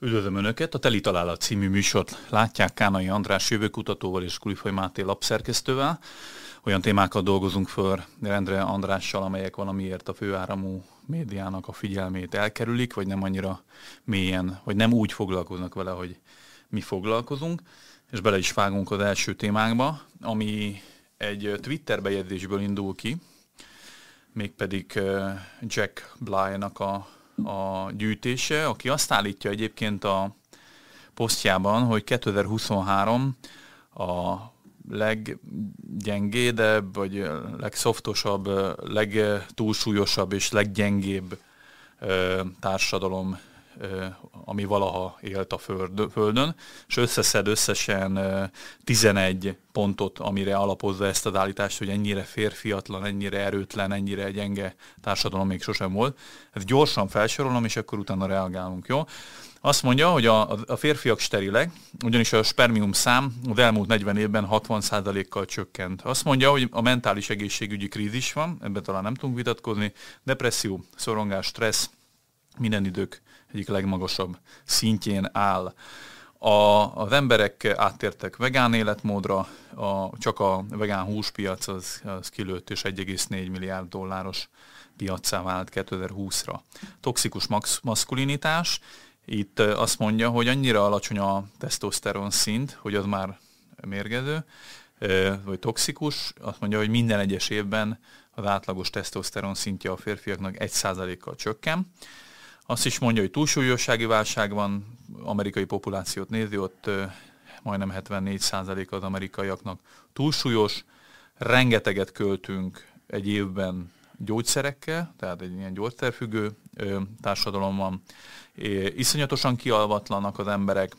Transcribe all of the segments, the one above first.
Üdvözlöm Önöket! A Teli Találat című műsort látják Kánai András jövőkutatóval és Kulifaj Máté lapszerkesztővel. Olyan témákat dolgozunk föl rendre Andrással, amelyek valamiért a főáramú médiának a figyelmét elkerülik, vagy nem annyira mélyen, vagy nem úgy foglalkoznak vele, hogy mi foglalkozunk. És bele is vágunk az első témánkba, ami egy Twitter bejegyzésből indul ki, mégpedig Jack Bly-nak a a gyűjtése, aki azt állítja egyébként a posztjában, hogy 2023 a leggyengédebb, vagy legszoftosabb, legtúlsúlyosabb és leggyengébb társadalom ami valaha élt a Földön, és összeszed összesen 11 pontot, amire alapozza ezt az állítást, hogy ennyire férfiatlan, ennyire erőtlen, ennyire gyenge társadalom még sosem volt. Ezt gyorsan felsorolom, és akkor utána reagálunk, jó? Azt mondja, hogy a, a férfiak sterilek, ugyanis a spermium szám az elmúlt 40 évben 60%-kal csökkent. Azt mondja, hogy a mentális egészségügyi krízis van, ebben talán nem tudunk vitatkozni, depresszió, szorongás, stressz, minden idők egyik legmagasabb szintjén áll. A, az emberek áttértek vegán életmódra, a, csak a vegán húspiac az, az kilőtt, és 1,4 milliárd dolláros piacá vált 2020-ra. Toxikus max, maszkulinitás, itt azt mondja, hogy annyira alacsony a tesztoszteron szint, hogy az már mérgező, vagy toxikus, azt mondja, hogy minden egyes évben az átlagos tesztoszteron szintje a férfiaknak 1%-kal csökken. Azt is mondja, hogy túlsúlyossági válság van, amerikai populációt nézi, ott majdnem 74% az amerikaiaknak túlsúlyos, rengeteget költünk egy évben gyógyszerekkel, tehát egy ilyen gyógyszerfüggő társadalom van. Iszonyatosan kialvatlanak az emberek,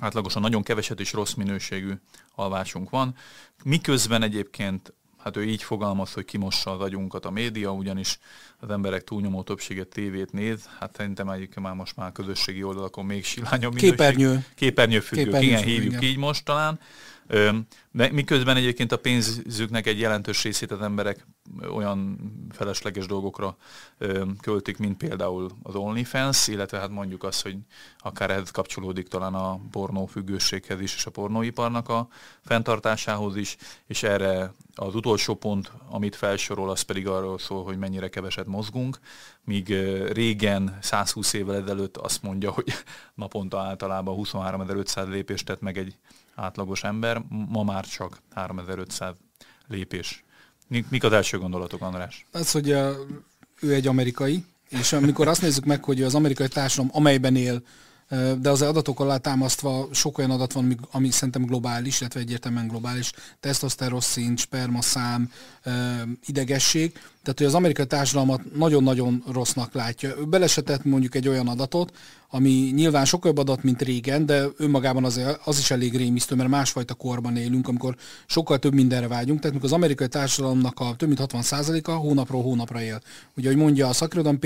átlagosan nagyon keveset és rossz minőségű alvásunk van, miközben egyébként hát ő így fogalmaz, hogy kimossa az agyunkat a média, ugyanis az emberek túlnyomó többsége tévét néz, hát szerintem egyik már most már közösségi oldalakon még silányabb minőség. Képernyő. Képernyőfüggők, Képernyő igen, hívjuk igen. így most talán. Miközben egyébként a pénzüknek egy jelentős részét az emberek olyan felesleges dolgokra költik, mint például az OnlyFans, illetve hát mondjuk azt, hogy akár ez kapcsolódik talán a pornófüggőséghez is, és a pornóiparnak a fenntartásához is, és erre az utolsó pont, amit felsorol, az pedig arról szól, hogy mennyire keveset mozgunk, míg régen, 120 évvel ezelőtt azt mondja, hogy naponta általában 23.500 lépést tett meg egy átlagos ember, ma már csak 3500 lépés. Mik az első gondolatok, András? Az, hogy a, ő egy amerikai, és amikor azt nézzük meg, hogy az amerikai társadalom, amelyben él, de az adatok alá támasztva sok olyan adat van, ami szerintem globális, illetve egyértelműen globális, tesztoszteroszint, spermaszám, idegesség, tehát hogy az amerikai társadalmat nagyon-nagyon rossznak látja. Ő belesetett mondjuk egy olyan adatot, ami nyilván sokkal jobb adat, mint régen, de önmagában az, az is elég rémisztő, mert másfajta korban élünk, amikor sokkal több mindenre vágyunk. Tehát az amerikai társadalomnak a több mint 60%-a hónapról hónapra él. Ugye, hogy mondja a szakirodalom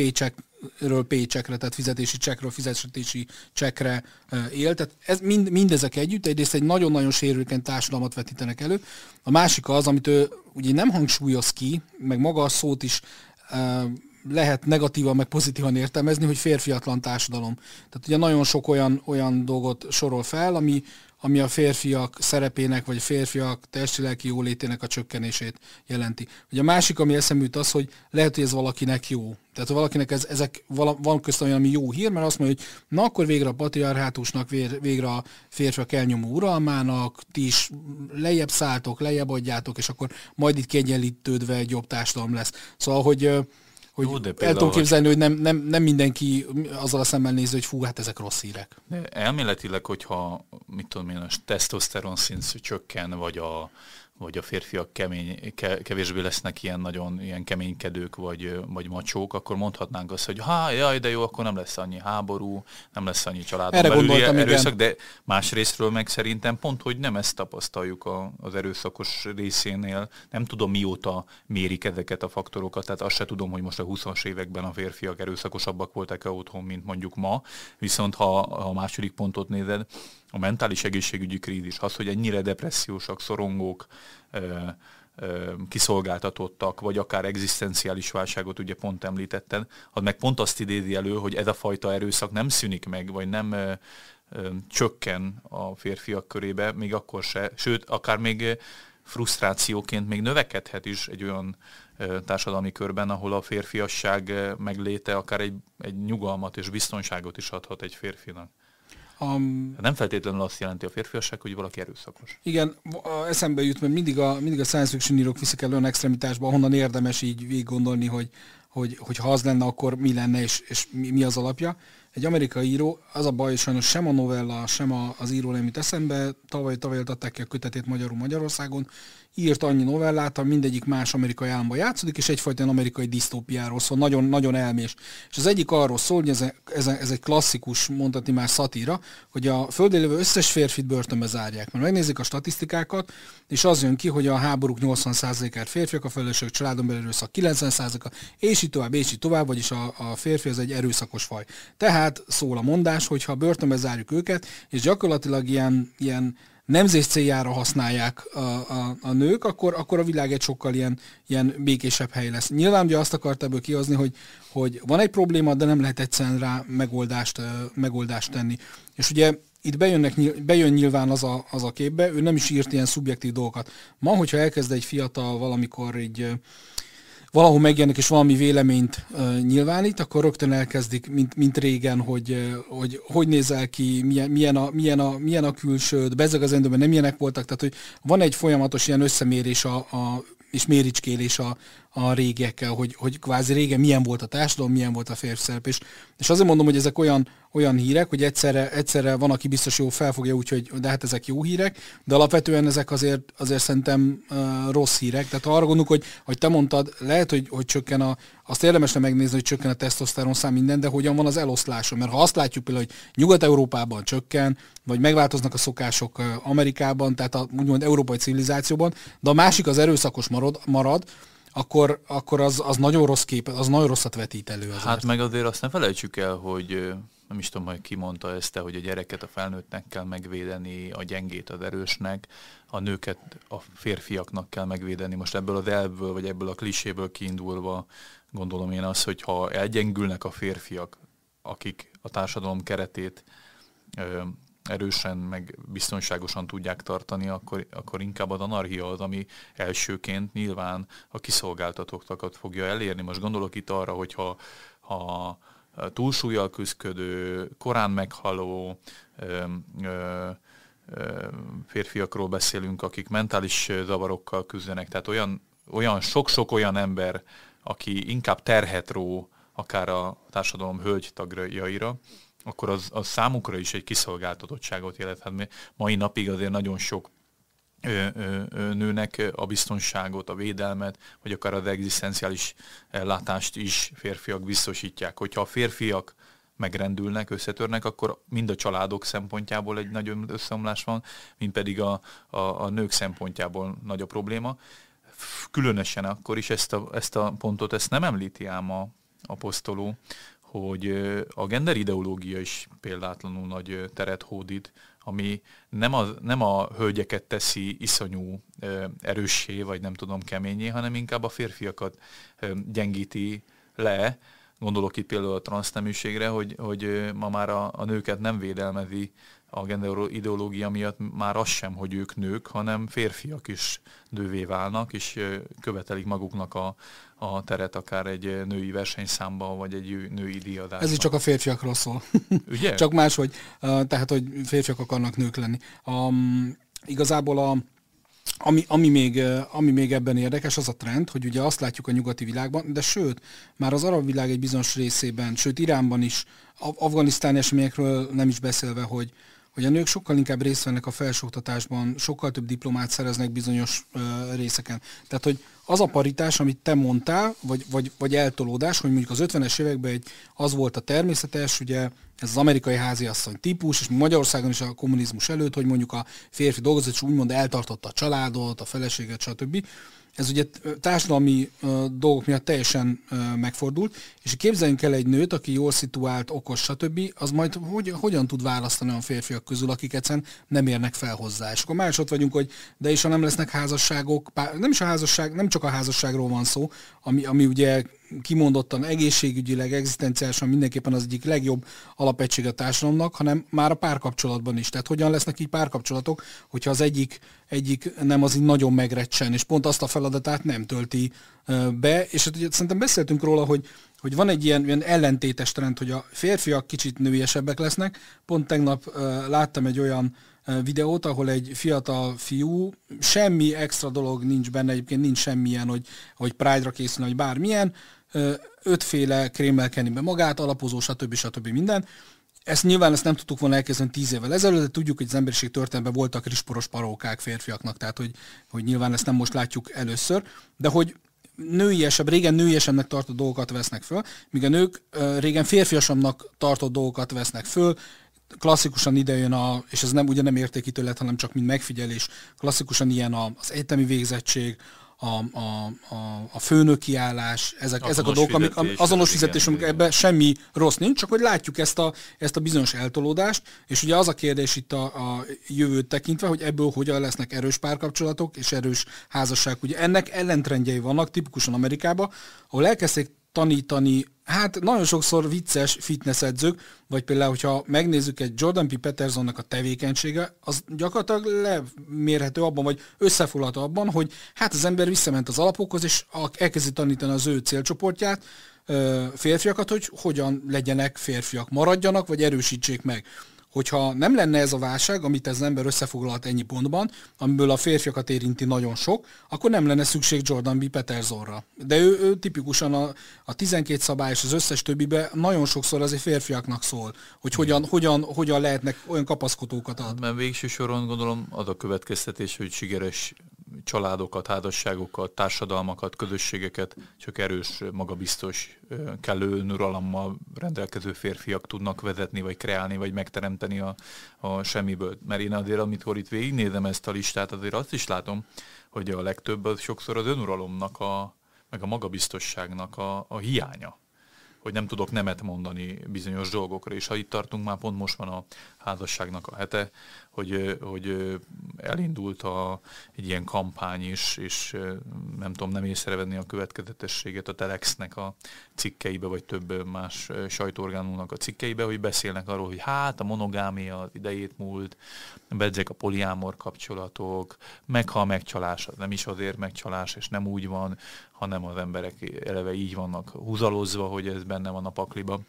paycheckről paycheckre, tehát fizetési csekről fizetési csekre él. Tehát ez mind, mindezek együtt egyrészt egy nagyon-nagyon sérülékeny társadalmat vetítenek elő. A másik az, amit ő ugye nem hangsúlyoz ki, meg maga a szót is lehet negatívan, meg pozitívan értelmezni, hogy férfiatlan társadalom. Tehát ugye nagyon sok olyan, olyan dolgot sorol fel, ami, ami a férfiak szerepének, vagy a férfiak testi-lelki jólétének a csökkenését jelenti. Ugye a másik, ami eszembe az, hogy lehet, hogy ez valakinek jó. Tehát valakinek ez, ezek vala, van közt olyan, ami jó hír, mert azt mondja, hogy na akkor végre a patriarhátusnak, végre a férfiak elnyomó uralmának, ti is lejjebb szálltok, lejjebb adjátok, és akkor majd itt kiegyenlítődve egy jobb társadalom lesz. Szóval, hogy hogy Jó, de el tudom képzelni, hogy nem, nem, nem mindenki azzal a szemmel nézi, hogy fú, hát ezek rossz hírek. De elméletileg, hogyha mit tudom én, a tesztoszteron szint csökken, vagy a, vagy a férfiak kemény, kevésbé lesznek ilyen nagyon ilyen keménykedők vagy, vagy macsók, akkor mondhatnánk azt, hogy ha, jaj, de jó, akkor nem lesz annyi háború, nem lesz annyi családon Erre belüli erőszak, igen. de más részről meg szerintem pont, hogy nem ezt tapasztaljuk a, az erőszakos részénél. Nem tudom, mióta mérik ezeket a faktorokat, tehát azt se tudom, hogy most a 20-as években a férfiak erőszakosabbak voltak-e otthon, mint mondjuk ma, viszont ha, ha a második pontot nézed, a mentális egészségügyi krízis, az, hogy ennyire depressziósak, szorongók, kiszolgáltatottak, vagy akár egzisztenciális válságot, ugye pont említetted, az meg pont azt idézi elő, hogy ez a fajta erőszak nem szűnik meg, vagy nem ö, ö, csökken a férfiak körébe, még akkor se, sőt, akár még frusztrációként még növekedhet is egy olyan ö, társadalmi körben, ahol a férfiasság megléte akár egy, egy nyugalmat és biztonságot is adhat egy férfinak. Um, nem feltétlenül azt jelenti a férfiasság, hogy valaki erőszakos. Igen, eszembe jut, mert mindig a, mindig a science fiction írók viszik el olyan extremitásba, ahonnan érdemes így végig gondolni, hogy, hogy, hogy ha az lenne, akkor mi lenne, és, és mi, mi az alapja egy amerikai író, az a baj, hogy sajnos sem a novella, sem a, az író nem jut eszembe, tavaly tavaly adták ki a kötetét Magyarul Magyarországon, írt annyi novellát, mindegyik más amerikai államban játszódik, és egyfajta amerikai disztópiáról szól, nagyon, nagyon elmés. És az egyik arról szól, hogy ez, ez, ez egy klasszikus, mondhatni már szatíra, hogy a földön lévő összes férfit börtönbe zárják. Mert megnézik a statisztikákat, és az jön ki, hogy a háborúk 80%-át férfiak, a felelősök családon belül erőszak 90%-a, és így tovább, és így tovább, vagyis a, a férfi az egy erőszakos faj. Tehát szól a mondás, hogy ha börtönbe zárjuk őket, és gyakorlatilag ilyen, ilyen nemzés céljára használják a, a, a nők, akkor, akkor a világ egy sokkal ilyen, ilyen békésebb hely lesz. Nyilván ugye azt akart ebből kihozni, hogy, hogy van egy probléma, de nem lehet egyszerűen rá megoldást, megoldást tenni. És ugye itt bejönnek, bejön nyilván az a, az a képbe, ő nem is írt ilyen szubjektív dolgokat. Ma, hogyha elkezd egy fiatal valamikor egy valahol megjelenik és valami véleményt uh, nyilvánít, akkor rögtön elkezdik, mint, mint régen, hogy, uh, hogy hogy nézel ki, milyen, milyen, a, milyen, a, milyen a külsőd, bezeg az endőben nem ilyenek voltak, tehát hogy van egy folyamatos ilyen összemérés a, a és méricskélés a, a régiekkel, hogy, hogy kvázi régen milyen volt a társadalom, milyen volt a férfi szerep. És, és azért mondom, hogy ezek olyan, olyan hírek, hogy egyszerre, egyszerre van, aki biztos jó felfogja úgy, hogy de hát ezek jó hírek, de alapvetően ezek azért, azért szerintem uh, rossz hírek. Tehát ha arra gondolunk, hogy, hogy te mondtad, lehet, hogy, hogy csökken a, azt érdemes megnézni, hogy csökken a tesztoszteron szám minden, de hogyan van az eloszlása. Mert ha azt látjuk például, hogy Nyugat-Európában csökken, vagy megváltoznak a szokások Amerikában, tehát a úgymond európai civilizációban, de a másik az erőszakos marad, marad akkor, akkor az, az nagyon rossz kép, az nagyon rosszat vetít elő. Azért. Hát meg azért azt ne felejtsük el, hogy nem is tudom, hogy ki mondta ezt, hogy a gyereket a felnőttnek kell megvédeni, a gyengét az erősnek, a nőket a férfiaknak kell megvédeni. Most ebből az elvből, vagy ebből a kliséből kiindulva gondolom én azt, hogy ha elgyengülnek a férfiak, akik a társadalom keretét erősen, meg biztonságosan tudják tartani, akkor, akkor inkább az anarchia az, ami elsőként nyilván a kiszolgáltatókat fogja elérni. Most gondolok itt arra, hogyha ha túlsúlyjal küzdködő, korán meghaló férfiakról beszélünk, akik mentális zavarokkal küzdenek, tehát olyan, olyan sok-sok olyan ember, aki inkább terhet ró akár a társadalom hölgy tagjaira, akkor az, az számukra is egy kiszolgáltatottságot jelenthet. Mai napig azért nagyon sok nőnek a biztonságot, a védelmet, vagy akár az egzisztenciális ellátást is férfiak biztosítják. Hogyha a férfiak megrendülnek, összetörnek, akkor mind a családok szempontjából egy nagyon összeomlás van, mint pedig a, a, a nők szempontjából nagy a probléma. Különösen akkor is ezt a, ezt a pontot ezt nem említi ám a, a posztoló, hogy a gender ideológia is példátlanul nagy teret hódít, ami nem a, nem a hölgyeket teszi iszonyú erőssé, vagy nem tudom keményé, hanem inkább a férfiakat gyengíti le. Gondolok itt például a transzneműségre, hogy, hogy ma már a, a nőket nem védelmezi a gender ideológia miatt már az sem, hogy ők nők, hanem férfiak is nővé válnak, és követelik maguknak a, a teret akár egy női versenyszámban, vagy egy női díjadásban. Ez is csak a férfiakról szól. Ugye? csak máshogy, tehát, hogy férfiak akarnak nők lenni. Um, igazából a, ami, ami, még, ami még ebben érdekes, az a trend, hogy ugye azt látjuk a nyugati világban, de sőt, már az arab világ egy bizonyos részében, sőt Iránban is, afganisztáni eseményekről nem is beszélve, hogy, hogy a nők sokkal inkább részt vennek a felsőoktatásban, sokkal több diplomát szereznek bizonyos ö, részeken. Tehát, hogy az a paritás, amit te mondtál, vagy, vagy, vagy eltolódás, hogy mondjuk az 50-es években egy, az volt a természetes, ugye ez az amerikai háziasszony típus, és Magyarországon is a kommunizmus előtt, hogy mondjuk a férfi dolgozott, és úgymond eltartotta a családot, a feleséget, stb. Ez ugye társadalmi dolgok miatt teljesen megfordult, és képzeljünk el egy nőt, aki jól szituált, okos, stb., az majd hogy, hogyan tud választani a férfiak közül, akik egyszerűen nem érnek fel hozzá. És akkor más ott vagyunk, hogy de is, ha nem lesznek házasságok, nem is a házasság, nem csak a házasságról van szó, ami, ami ugye kimondottan egészségügyileg, egzisztenciálisan mindenképpen az egyik legjobb alapegység a társadalomnak, hanem már a párkapcsolatban is. Tehát hogyan lesznek így párkapcsolatok, hogyha az egyik, egyik nem az így nagyon megrecsen, és pont azt a feladatát nem tölti be, és hát ugye szerintem beszéltünk róla, hogy, hogy van egy ilyen, ilyen ellentétes trend, hogy a férfiak kicsit nőiesebbek lesznek. Pont tegnap láttam egy olyan videót, ahol egy fiatal fiú, semmi extra dolog nincs benne, egyébként nincs semmilyen, hogy, hogy Pride-ra készül, vagy bármilyen, ötféle krémmel kenni be magát, alapozó, stb. stb. minden. Ezt nyilván ezt nem tudtuk volna elkezdeni tíz évvel ezelőtt, de tudjuk, hogy az emberiség történetben voltak risporos parókák férfiaknak, tehát hogy, hogy nyilván ezt nem most látjuk először, de hogy nőiesebb, régen nőiesebbnek tartott dolgokat vesznek föl, míg a nők régen férfiasabbnak tartott dolgokat vesznek föl, klasszikusan idejön a, és ez nem ugye nem értékítélet, hanem csak mint megfigyelés, klasszikusan ilyen az egyetemi végzettség, a, a, a, a főnöki állás, ezek, ezek a dolgok, amik, azonos fizetés, amik ebben semmi rossz nincs, csak hogy látjuk ezt a, ezt a bizonyos eltolódást, és ugye az a kérdés itt a, a jövőt tekintve, hogy ebből hogyan lesznek erős párkapcsolatok és erős házasság. Ugye ennek ellentrendjei vannak, tipikusan Amerikában, ahol elkezdték tanítani, hát nagyon sokszor vicces fitness edzők, vagy például, hogyha megnézzük egy Jordan P. Petersonnak a tevékenysége, az gyakorlatilag lemérhető abban, vagy összefoglalható abban, hogy hát az ember visszament az alapokhoz, és elkezdi tanítani az ő célcsoportját, férfiakat, hogy hogyan legyenek férfiak, maradjanak, vagy erősítsék meg hogyha nem lenne ez a válság, amit ez az ember összefoglalt ennyi pontban, amiből a férfiakat érinti nagyon sok, akkor nem lenne szükség Jordan B. Petersonra. De ő, ő tipikusan a, a 12 szabály és az összes többibe nagyon sokszor azért férfiaknak szól, hogy hogyan, hogyan, hogyan lehetnek olyan kapaszkodókat ad. Mert végső soron gondolom az a következtetés, hogy sikeres családokat, házasságokat, társadalmakat, közösségeket csak erős, magabiztos, kellő önuralommal rendelkező férfiak tudnak vezetni, vagy kreálni, vagy megteremteni a, a semmiből. Mert én azért, amikor itt végignézem ezt a listát, azért azt is látom, hogy a legtöbb az sokszor az önuralomnak, a, meg a magabiztosságnak a, a hiánya hogy nem tudok nemet mondani bizonyos dolgokra, és ha itt tartunk, már pont most van a házasságnak a hete, hogy, hogy elindult a, egy ilyen kampány is, és nem tudom nem észrevenni a következetességet a Telexnek a cikkeibe, vagy több más sajtóorgánumnak a cikkeibe, hogy beszélnek arról, hogy hát a monogámia idejét múlt, bedzek a poliámor kapcsolatok, meg ha a megcsalás, nem is azért megcsalás, és nem úgy van, hanem az emberek eleve így vannak húzalozva, hogy ez benne van a pakliba.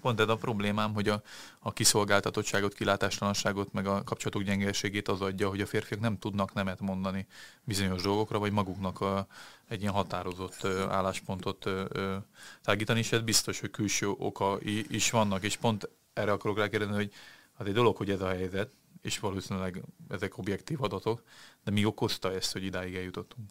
Pont ez a problémám, hogy a, a kiszolgáltatottságot, kilátástalanságot, meg a kapcsolatok gyengeségét az adja, hogy a férfiak nem tudnak nemet mondani bizonyos dolgokra, vagy maguknak a, egy ilyen határozott ö, álláspontot ö, ö, tágítani, és ez biztos, hogy külső oka is vannak, és pont erre akarok rákérdezni, hogy az egy dolog, hogy ez a helyzet, és valószínűleg ezek objektív adatok, de mi okozta ezt, hogy idáig eljutottunk?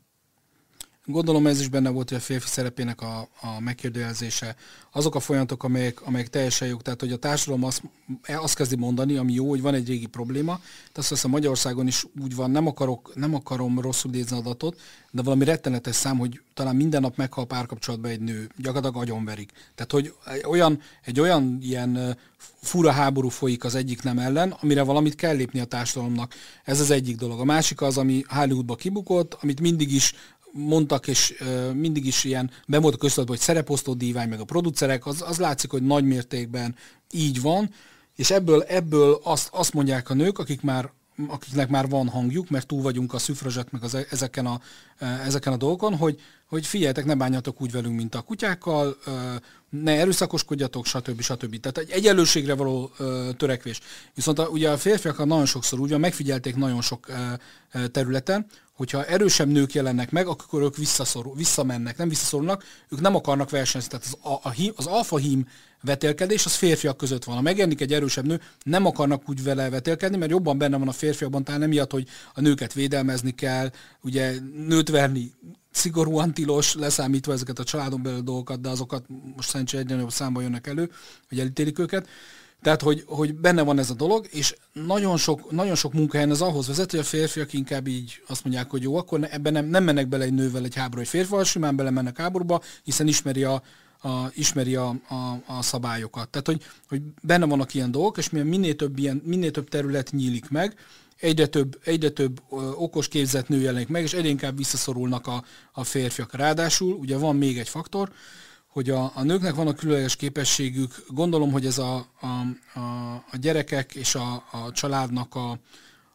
Gondolom ez is benne volt, hogy a férfi szerepének a, a megkérdőjelzése. Azok a folyamatok, amelyek, amelyek teljesen jók, tehát hogy a társadalom azt, azt kezdi mondani, ami jó, hogy van egy régi probléma. Tehát azt hiszem Magyarországon is úgy van, nem, akarok, nem akarom rosszul idézni adatot, de valami rettenetes szám, hogy talán minden nap meghal párkapcsolatban egy nő, gyakorlatilag agyonverik. Tehát, hogy olyan, egy olyan ilyen fura háború folyik az egyik nem ellen, amire valamit kell lépni a társadalomnak. Ez az egyik dolog. A másik az, ami Hollywoodba kibukott, amit mindig is mondtak, és mindig is ilyen be volt hogy szereposztó dívány, meg a producerek, az, az látszik, hogy nagy mértékben így van, és ebből, ebből azt, azt mondják a nők, akik már akiknek már van hangjuk, mert túl vagyunk a szüfrazsat, meg az, e, ezeken, a, ezeken a dolgokon, hogy, hogy figyeljetek, ne bánjatok úgy velünk, mint a kutyákkal, ne erőszakoskodjatok, stb. stb. Tehát egy egyenlőségre való törekvés. Viszont a, ugye a férfiak nagyon sokszor úgy van, megfigyelték nagyon sok területen, hogyha erősebb nők jelennek meg, akkor ők visszaszorul, visszamennek, nem visszaszorulnak, ők nem akarnak versenyezni. Tehát az, a, a, az alfa hím vetélkedés az férfiak között van. Ha megjelenik egy erősebb nő, nem akarnak úgy vele vetélkedni, mert jobban benne van a férfiakban, talán emiatt, hogy a nőket védelmezni kell, ugye nőt verni szigorúan tilos, leszámítva ezeket a családon belül dolgokat, de azokat most szerencsére egyre nagyobb számban jönnek elő, hogy elítélik őket. Tehát, hogy, hogy benne van ez a dolog, és nagyon sok, nagyon sok munkahelyen az ahhoz vezet, hogy a férfiak inkább így azt mondják, hogy jó, akkor ebben nem, nem mennek bele egy nővel egy háború, egy férfival, simán belemennek háborúba, hiszen ismeri a, a, ismeri a, a, a szabályokat. Tehát, hogy, hogy benne vannak ilyen dolgok, és minél több, ilyen, minél több terület nyílik meg, egyre több, egyre több okos képzett nő jelenik meg, és egyre inkább visszaszorulnak a, a férfiak. Ráadásul ugye van még egy faktor, hogy a, a nőknek van a különleges képességük, gondolom, hogy ez a, a, a, a gyerekek és a, a családnak a,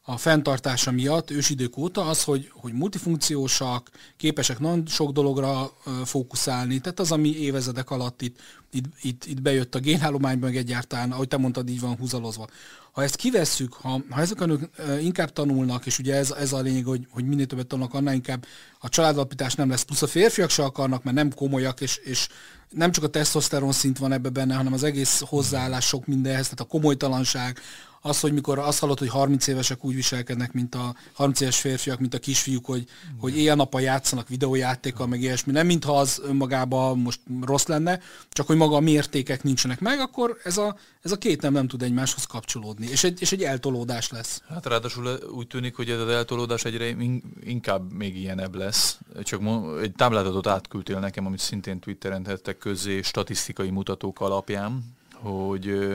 a fenntartása miatt ősidők óta az, hogy, hogy multifunkciósak, képesek nagyon sok dologra fókuszálni, tehát az, ami évezedek alatt itt, itt, itt, itt bejött a génállományban, meg egyáltalán, ahogy te mondtad, így van húzalozva. Ha ezt kivesszük, ha, ha ezek a nők inkább tanulnak, és ugye ez, ez a lényeg, hogy, hogy minél többet tanulnak, annál inkább a családalapítás nem lesz, plusz a férfiak se akarnak, mert nem komolyak, és, és nem csak a tesztoszteron szint van ebbe benne, hanem az egész hozzáállás sok mindenhez, tehát a komolytalanság, az, hogy mikor azt hallod, hogy 30 évesek úgy viselkednek, mint a 30 éves férfiak, mint a kisfiúk, hogy, hogy éjjel-nappal játszanak videójátékkal, meg ilyesmi. Nem mintha az önmagában most rossz lenne, csak hogy maga a mértékek nincsenek meg, akkor ez a, ez a két nem nem tud egymáshoz kapcsolódni, és egy, és egy eltolódás lesz. Hát ráadásul úgy tűnik, hogy ez az eltolódás egyre inkább még ilyenebb lesz. Csak egy táblázatot átküldtél nekem, amit szintén Twitteren tettek közé statisztikai mutatók alapján, hogy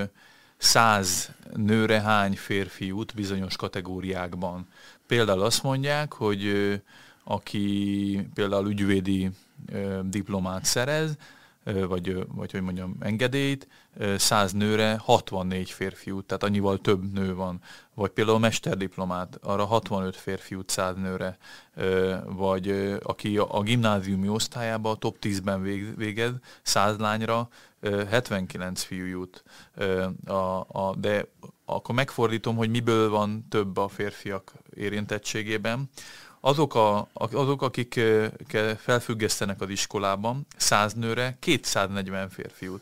száz nőre hány férfi jut bizonyos kategóriákban. Például azt mondják, hogy aki például ügyvédi diplomát szerez, vagy, vagy hogy mondjam, engedélyt, 100 nőre 64 férfiút, tehát annyival több nő van. Vagy például mesterdiplomát, arra 65 férfiút 100 nőre, vagy aki a gimnáziumi osztályában a top 10-ben végez, 100 lányra 79 fiú jut. A, a, de akkor megfordítom, hogy miből van több a férfiak érintettségében azok, a, azok akik felfüggesztenek az iskolában, 100 nőre 240 férfiút.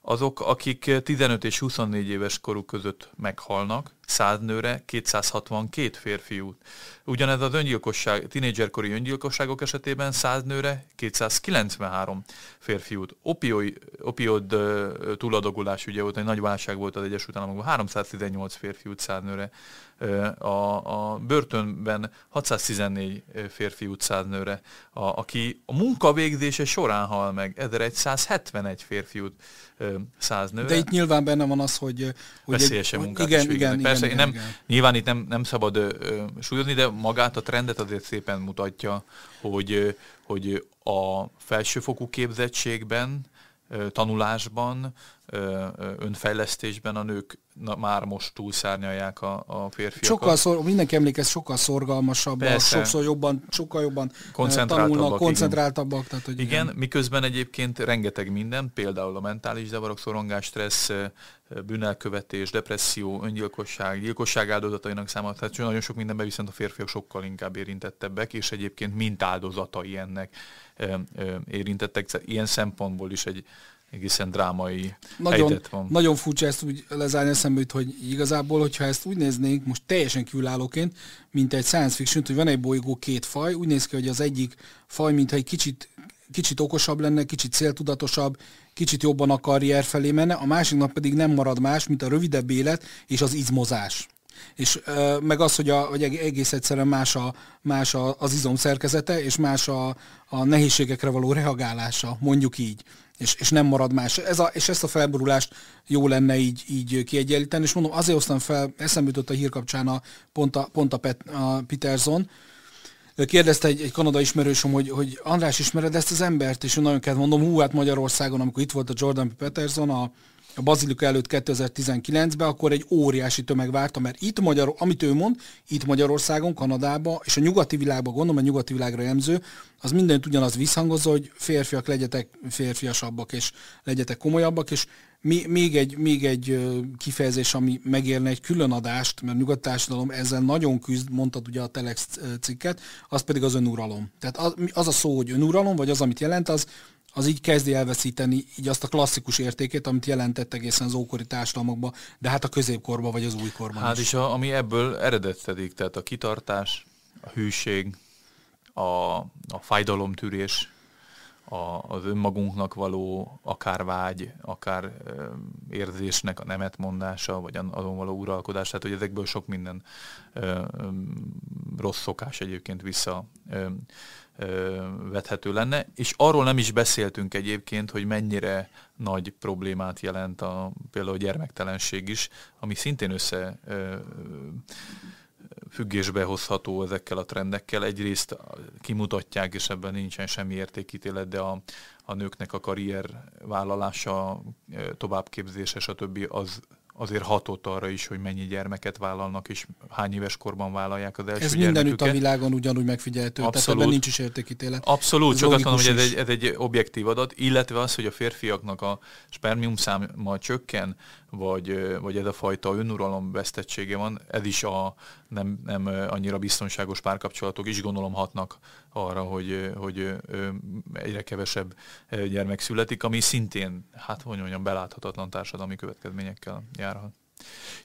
Azok, akik 15 és 24 éves koruk között meghalnak, 100 nőre 262 férfiút. Ugyanez az öngyilkosság, tinédzserkori öngyilkosságok esetében 100 nőre 293 férfiút. Opioid, opioid túladagolás ugye volt, egy nagy válság volt az Egyesült Államokban, 318 férfiút 100 nőre a, a börtönben 614 férfi utcáznőre, a, aki a munkavégzése során hal meg, 1171 férfi út száznőre. De itt nyilván benne van az, hogy... hogy Veszélyesen munkát igen, is igen, Persze, nem, nyilván itt nem, nem szabad ö, ö, súlyozni, de magát a trendet azért szépen mutatja, hogy, hogy a felsőfokú képzettségben, tanulásban, önfejlesztésben a nők na, már most túlszárnyalják a, a férfiakat. Sokkal szor, mindenki emlékez, sokkal szorgalmasabbak, sokszor jobban, sokkal jobban koncentráltabbak, tanulnak, koncentráltabbak. Igen. Tehát, hogy igen, igen, miközben egyébként rengeteg minden, például a mentális zavarok, szorongás, stressz, bűnelkövetés, depresszió, öngyilkosság, gyilkosság áldozatainak száma, tehát nagyon sok mindenben viszont a férfiak sokkal inkább érintettebbek, és egyébként mint áldozatai ennek érintettek. Ilyen szempontból is egy egészen drámai nagyon, helyzet van. Nagyon furcsa ezt úgy lezárni eszembe, hogy igazából, hogyha ezt úgy néznénk, most teljesen kívülállóként, mint egy science fiction, hogy van egy bolygó két faj, úgy néz ki, hogy az egyik faj, mintha egy kicsit, kicsit okosabb lenne, kicsit céltudatosabb, kicsit jobban a karrier felé menne, a másiknak pedig nem marad más, mint a rövidebb élet és az izmozás. És ö, meg az, hogy, a, hogy egész egyszerűen más, a, más a, az izom szerkezete, és más a, a nehézségekre való reagálása, mondjuk így és, és nem marad más. Ez a, és ezt a felborulást jó lenne így, így kiegyenlíteni, és mondom, azért hoztam fel, eszembe jutott a hír kapcsán a, pont a, pont a, Pet, a Peterson, kérdezte egy, egy kanada ismerősöm, hogy, hogy András, ismered ezt az embert? És nagyon kell mondom, hú, hát Magyarországon, amikor itt volt a Jordan Peterson, a, a Bazilika előtt 2019-ben, akkor egy óriási tömeg várta, mert itt Magyar, amit ő mond, itt Magyarországon, Kanadában, és a nyugati világban, gondolom, a nyugati világra jelmző, az mindent ugyanaz visszhangozza, hogy férfiak legyetek férfiasabbak, és legyetek komolyabbak, és mi, még egy, még egy kifejezés, ami megérne egy külön adást, mert nyugat társadalom ezzel nagyon küzd, mondtad ugye a Telex cikket, az pedig az önuralom. Tehát az, az a szó, hogy önuralom, vagy az, amit jelent, az az így kezdi elveszíteni így azt a klasszikus értékét, amit jelentett egészen az ókori társadalmakban, de hát a középkorban vagy az újkorban Hát is. és a, ami ebből eredettedik, tehát a kitartás, a hűség, a, a fájdalomtűrés, a, az önmagunknak való akár vágy, akár ö, érzésnek a nemetmondása, vagy azon való uralkodás, tehát hogy ezekből sok minden ö, ö, rossz szokás egyébként vissza ö, vethető lenne, és arról nem is beszéltünk egyébként, hogy mennyire nagy problémát jelent a, például a gyermektelenség is, ami szintén össze függésbe hozható ezekkel a trendekkel. Egyrészt kimutatják, és ebben nincsen semmi értékítélet, de a, a nőknek a karrier vállalása, továbbképzése, stb. az azért hatott arra is, hogy mennyi gyermeket vállalnak, és hány éves korban vállalják az első Ez mindenütt a világon ugyanúgy megfigyelhető, Abszolút. tehát ebben nincs is értékítélet. Abszolút, ez csak azt mondom, hogy ez egy, ez egy objektív adat, illetve az, hogy a férfiaknak a spermium száma csökken, vagy, vagy ez a fajta önuralom vesztettsége van, ez is a nem, nem annyira biztonságos párkapcsolatok is gondolom hatnak arra, hogy, hogy egyre kevesebb gyermek születik, ami szintén, hát hogy mondjam, beláthatatlan társadalmi következményekkel járhat.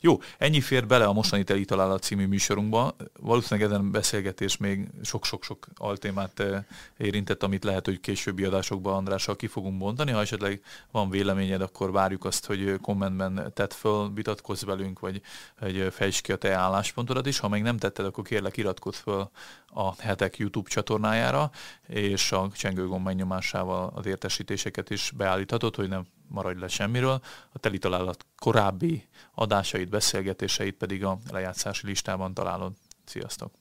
Jó, ennyi fér bele a mostani Teli Találat című műsorunkba. Valószínűleg ezen beszélgetés még sok-sok-sok altémát eh, érintett, amit lehet, hogy későbbi adásokban Andrással ki fogunk bontani. Ha esetleg van véleményed, akkor várjuk azt, hogy kommentben tett föl, vitatkozz velünk, vagy egy fejtsd ki a te álláspontodat is. Ha még nem tetted, akkor kérlek iratkozz föl a hetek YouTube csatornájára, és a csengőgomb megnyomásával az értesítéseket is beállíthatod, hogy nem maradj le semmiről. A teli találat korábbi adásait, beszélgetéseit pedig a lejátszási listában találod. Sziasztok!